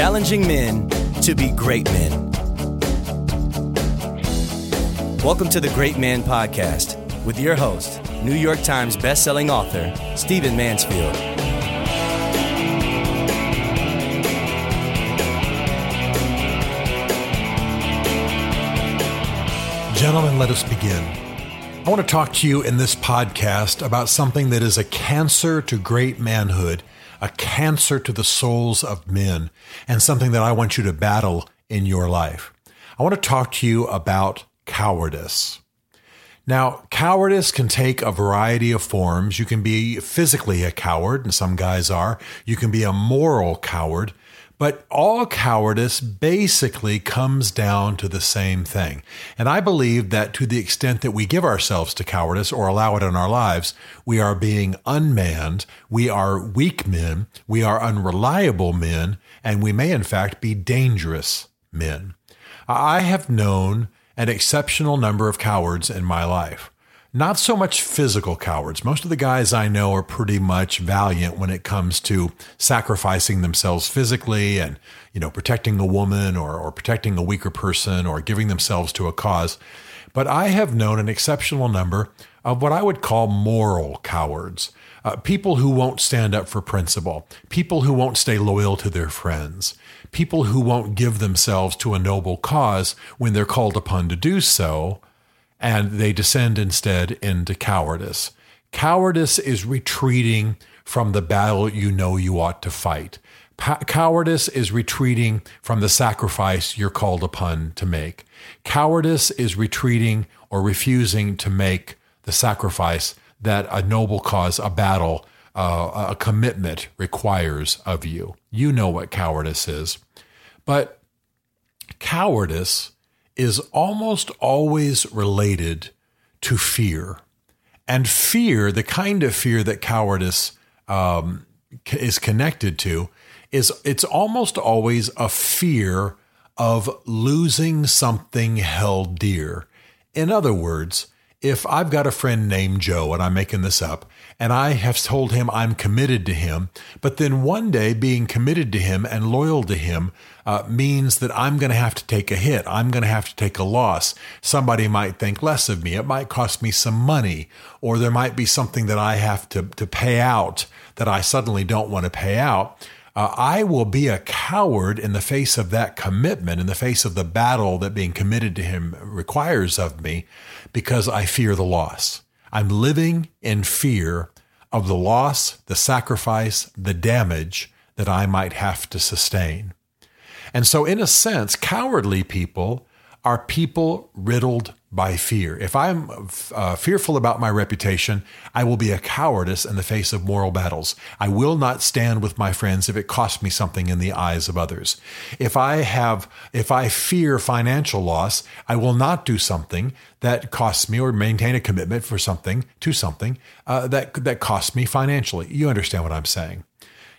challenging men to be great men. Welcome to the Great Man Podcast with your host, New York Times bestselling author, Stephen Mansfield. Gentlemen, let us begin. I want to talk to you in this podcast about something that is a cancer to great manhood, a cancer to the souls of men, and something that I want you to battle in your life. I want to talk to you about cowardice. Now, cowardice can take a variety of forms. You can be physically a coward, and some guys are. You can be a moral coward. But all cowardice basically comes down to the same thing. And I believe that to the extent that we give ourselves to cowardice or allow it in our lives, we are being unmanned, we are weak men, we are unreliable men, and we may in fact be dangerous men. I have known an exceptional number of cowards in my life. Not so much physical cowards. Most of the guys I know are pretty much valiant when it comes to sacrificing themselves physically and, you know, protecting a woman or, or protecting a weaker person or giving themselves to a cause. But I have known an exceptional number of what I would call moral cowards. Uh, people who won't stand up for principle, people who won't stay loyal to their friends, people who won't give themselves to a noble cause when they're called upon to do so, and they descend instead into cowardice. Cowardice is retreating from the battle you know you ought to fight. Cowardice is retreating from the sacrifice you're called upon to make. Cowardice is retreating or refusing to make the sacrifice that a noble cause, a battle, uh, a commitment requires of you. You know what cowardice is. But cowardice is almost always related to fear. And fear, the kind of fear that cowardice um, is connected to, is it's almost always a fear of losing something held dear. In other words, if I've got a friend named Joe, and I'm making this up, and I have told him I'm committed to him, but then one day being committed to him and loyal to him uh, means that I'm going to have to take a hit. I'm going to have to take a loss. Somebody might think less of me. It might cost me some money, or there might be something that I have to, to pay out that I suddenly don't want to pay out. Uh, I will be a coward in the face of that commitment, in the face of the battle that being committed to him requires of me, because I fear the loss. I'm living in fear of the loss, the sacrifice, the damage that I might have to sustain. And so, in a sense, cowardly people are people riddled by fear. If I'm uh, fearful about my reputation, I will be a cowardice in the face of moral battles. I will not stand with my friends if it costs me something in the eyes of others. If I have, if I fear financial loss, I will not do something that costs me or maintain a commitment for something to something uh, that that costs me financially. You understand what I'm saying?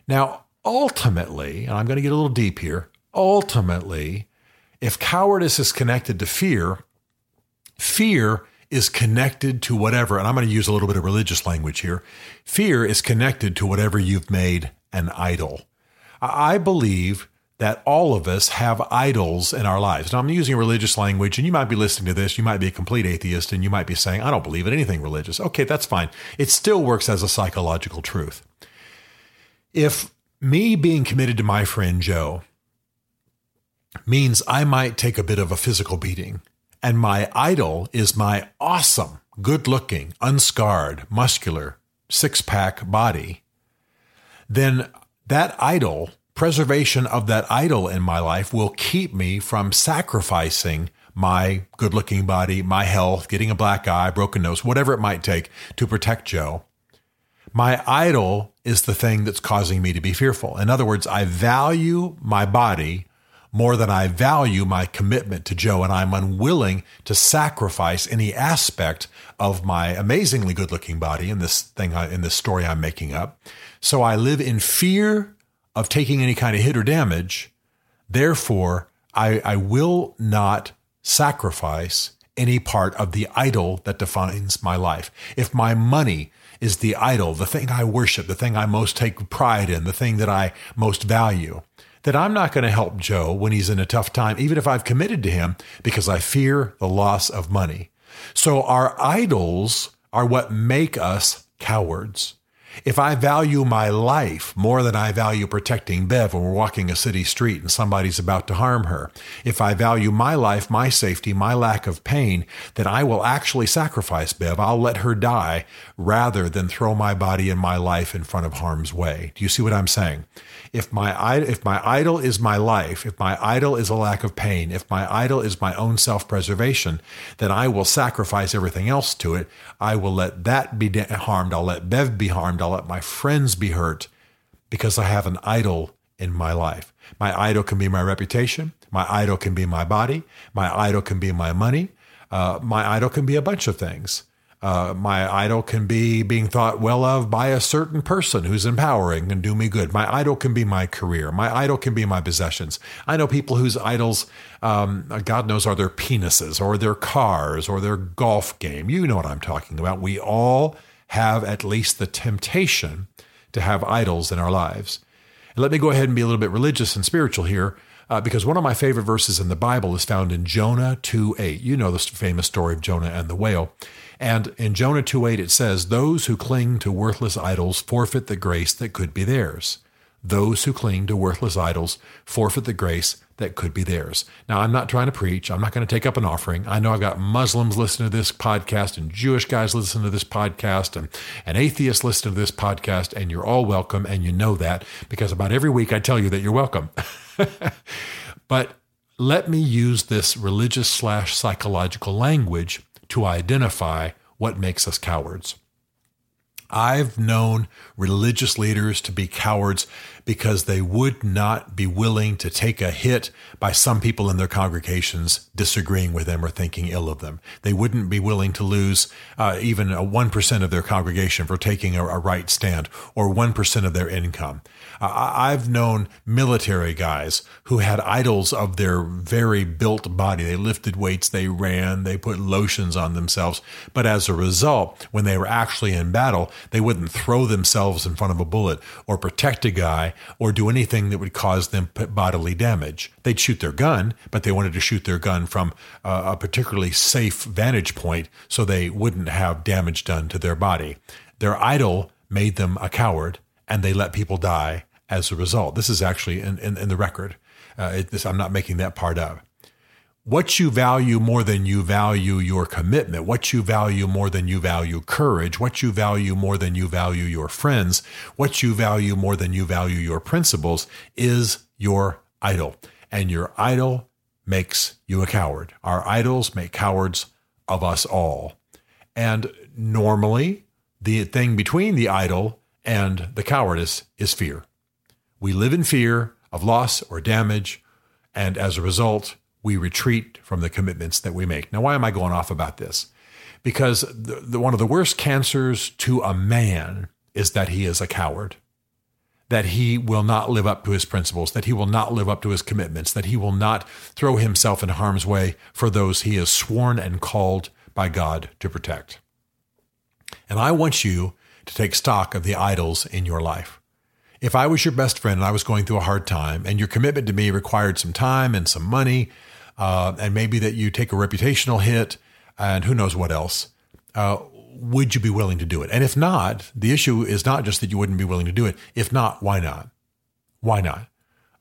Now, ultimately, and I'm going to get a little deep here. Ultimately, if cowardice is connected to fear, fear is connected to whatever, and I'm going to use a little bit of religious language here. Fear is connected to whatever you've made an idol. I believe that all of us have idols in our lives. Now, I'm using religious language, and you might be listening to this. You might be a complete atheist, and you might be saying, I don't believe in anything religious. Okay, that's fine. It still works as a psychological truth. If me being committed to my friend Joe means I might take a bit of a physical beating. And my idol is my awesome, good looking, unscarred, muscular, six pack body. Then that idol, preservation of that idol in my life will keep me from sacrificing my good looking body, my health, getting a black eye, broken nose, whatever it might take to protect Joe. My idol is the thing that's causing me to be fearful. In other words, I value my body more than I value my commitment to Joe, and I'm unwilling to sacrifice any aspect of my amazingly good looking body in this thing, in this story I'm making up. So I live in fear of taking any kind of hit or damage. Therefore, I, I will not sacrifice any part of the idol that defines my life. If my money is the idol, the thing I worship, the thing I most take pride in, the thing that I most value, that I'm not going to help Joe when he's in a tough time, even if I've committed to him, because I fear the loss of money. So our idols are what make us cowards. If I value my life more than I value protecting Bev when we're walking a city street and somebody's about to harm her, if I value my life, my safety, my lack of pain, then I will actually sacrifice Bev. I'll let her die rather than throw my body and my life in front of harm's way. Do you see what I'm saying? If my if my idol is my life, if my idol is a lack of pain, if my idol is my own self-preservation, then I will sacrifice everything else to it. I will let that be harmed. I'll let Bev be harmed. I'll let my friends be hurt because I have an idol in my life. My idol can be my reputation. My idol can be my body. My idol can be my money. Uh, my idol can be a bunch of things. Uh, my idol can be being thought well of by a certain person who's empowering and do me good. My idol can be my career. My idol can be my possessions. I know people whose idols, um, God knows, are their penises or their cars or their golf game. You know what I'm talking about. We all have at least the temptation to have idols in our lives. And let me go ahead and be a little bit religious and spiritual here. Uh, because one of my favorite verses in the Bible is found in Jonah 2 8. You know the famous story of Jonah and the whale. And in Jonah 2:8 it says, "Those who cling to worthless idols forfeit the grace that could be theirs." Those who cling to worthless idols forfeit the grace that could be theirs. Now, I'm not trying to preach. I'm not going to take up an offering. I know I've got Muslims listening to this podcast and Jewish guys listening to this podcast and, and atheists listening to this podcast, and you're all welcome. And you know that because about every week I tell you that you're welcome. but let me use this religious slash psychological language to identify what makes us cowards. I've known religious leaders to be cowards because they would not be willing to take a hit by some people in their congregations disagreeing with them or thinking ill of them. They wouldn't be willing to lose uh, even a 1% of their congregation for taking a, a right stand or 1% of their income. I've known military guys who had idols of their very built body. They lifted weights, they ran, they put lotions on themselves. But as a result, when they were actually in battle, they wouldn't throw themselves in front of a bullet or protect a guy or do anything that would cause them bodily damage. They'd shoot their gun, but they wanted to shoot their gun from a particularly safe vantage point so they wouldn't have damage done to their body. Their idol made them a coward and they let people die as a result. This is actually in, in, in the record. Uh, it, this, I'm not making that part up. What you value more than you value your commitment, what you value more than you value courage, what you value more than you value your friends, what you value more than you value your principles is your idol. And your idol makes you a coward. Our idols make cowards of us all. And normally, the thing between the idol and the cowardice is fear. We live in fear of loss or damage, and as a result, we retreat from the commitments that we make. Now, why am I going off about this? Because the, the, one of the worst cancers to a man is that he is a coward, that he will not live up to his principles, that he will not live up to his commitments, that he will not throw himself in harm's way for those he is sworn and called by God to protect. And I want you to take stock of the idols in your life. If I was your best friend and I was going through a hard time and your commitment to me required some time and some money, uh, and maybe that you take a reputational hit and who knows what else, uh, would you be willing to do it? And if not, the issue is not just that you wouldn't be willing to do it. If not, why not? Why not?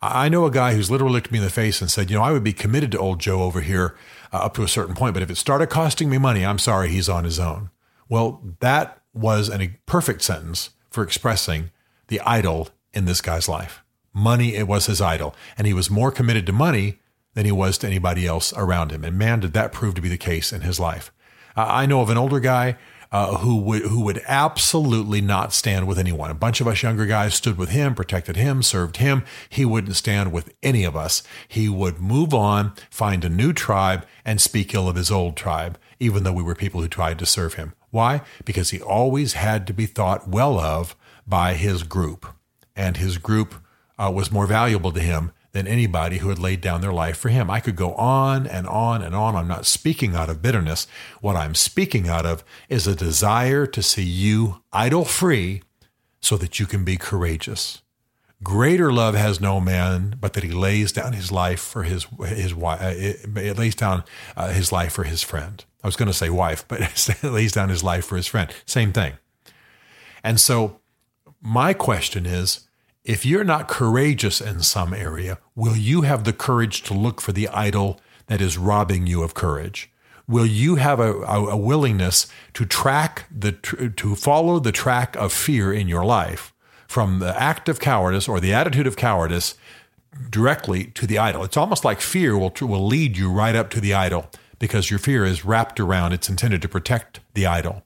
I know a guy who's literally looked me in the face and said, you know, I would be committed to old Joe over here uh, up to a certain point, but if it started costing me money, I'm sorry, he's on his own. Well, that was a perfect sentence for expressing the idol in this guy's life. Money, it was his idol. And he was more committed to money than he was to anybody else around him. And man, did that prove to be the case in his life. I know of an older guy uh, who would who would absolutely not stand with anyone. A bunch of us younger guys stood with him, protected him, served him. He wouldn't stand with any of us. He would move on, find a new tribe, and speak ill of his old tribe, even though we were people who tried to serve him. Why? Because he always had to be thought well of by his group, and his group uh, was more valuable to him than anybody who had laid down their life for him. I could go on and on and on. I'm not speaking out of bitterness. What I'm speaking out of is a desire to see you idol free so that you can be courageous. Greater love has no man, but that he lays down his life for his his wife. Uh, lays down uh, his life for his friend. I was going to say wife, but it lays down his life for his friend. Same thing. And so, my question is: If you're not courageous in some area, will you have the courage to look for the idol that is robbing you of courage? Will you have a, a, willingness to track the to follow the track of fear in your life? from the act of cowardice or the attitude of cowardice directly to the idol. It's almost like fear will, will lead you right up to the idol because your fear is wrapped around, it's intended to protect the idol.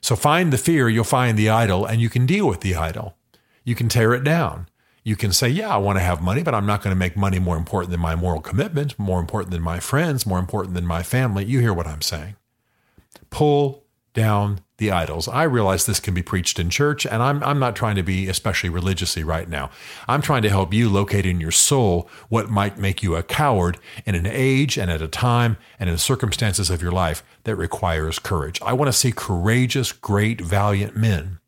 So find the fear, you'll find the idol, and you can deal with the idol. You can tear it down. You can say, Yeah, I want to have money, but I'm not going to make money more important than my moral commitment, more important than my friends, more important than my family. You hear what I'm saying. Pull down the idols. I realize this can be preached in church, and I'm, I'm not trying to be especially religiously right now. I'm trying to help you locate in your soul what might make you a coward in an age and at a time and in circumstances of your life that requires courage. I want to see courageous, great, valiant men.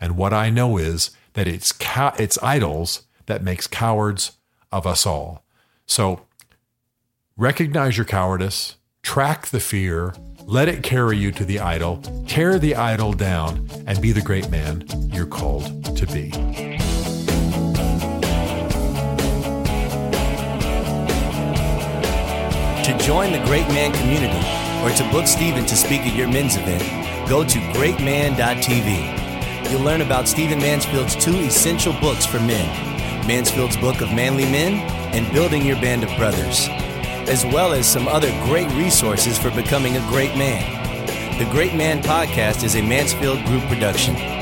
And what I know is that it's, it's idols that makes cowards of us all. So recognize your cowardice, track the fear, let it carry you to the idol, tear the idol down, and be the great man you're called to be. To join the Great Man community or to book Stephen to speak at your men's event, go to greatman.tv. You'll learn about Stephen Mansfield's two essential books for men Mansfield's Book of Manly Men and Building Your Band of Brothers as well as some other great resources for becoming a great man. The Great Man Podcast is a Mansfield Group production.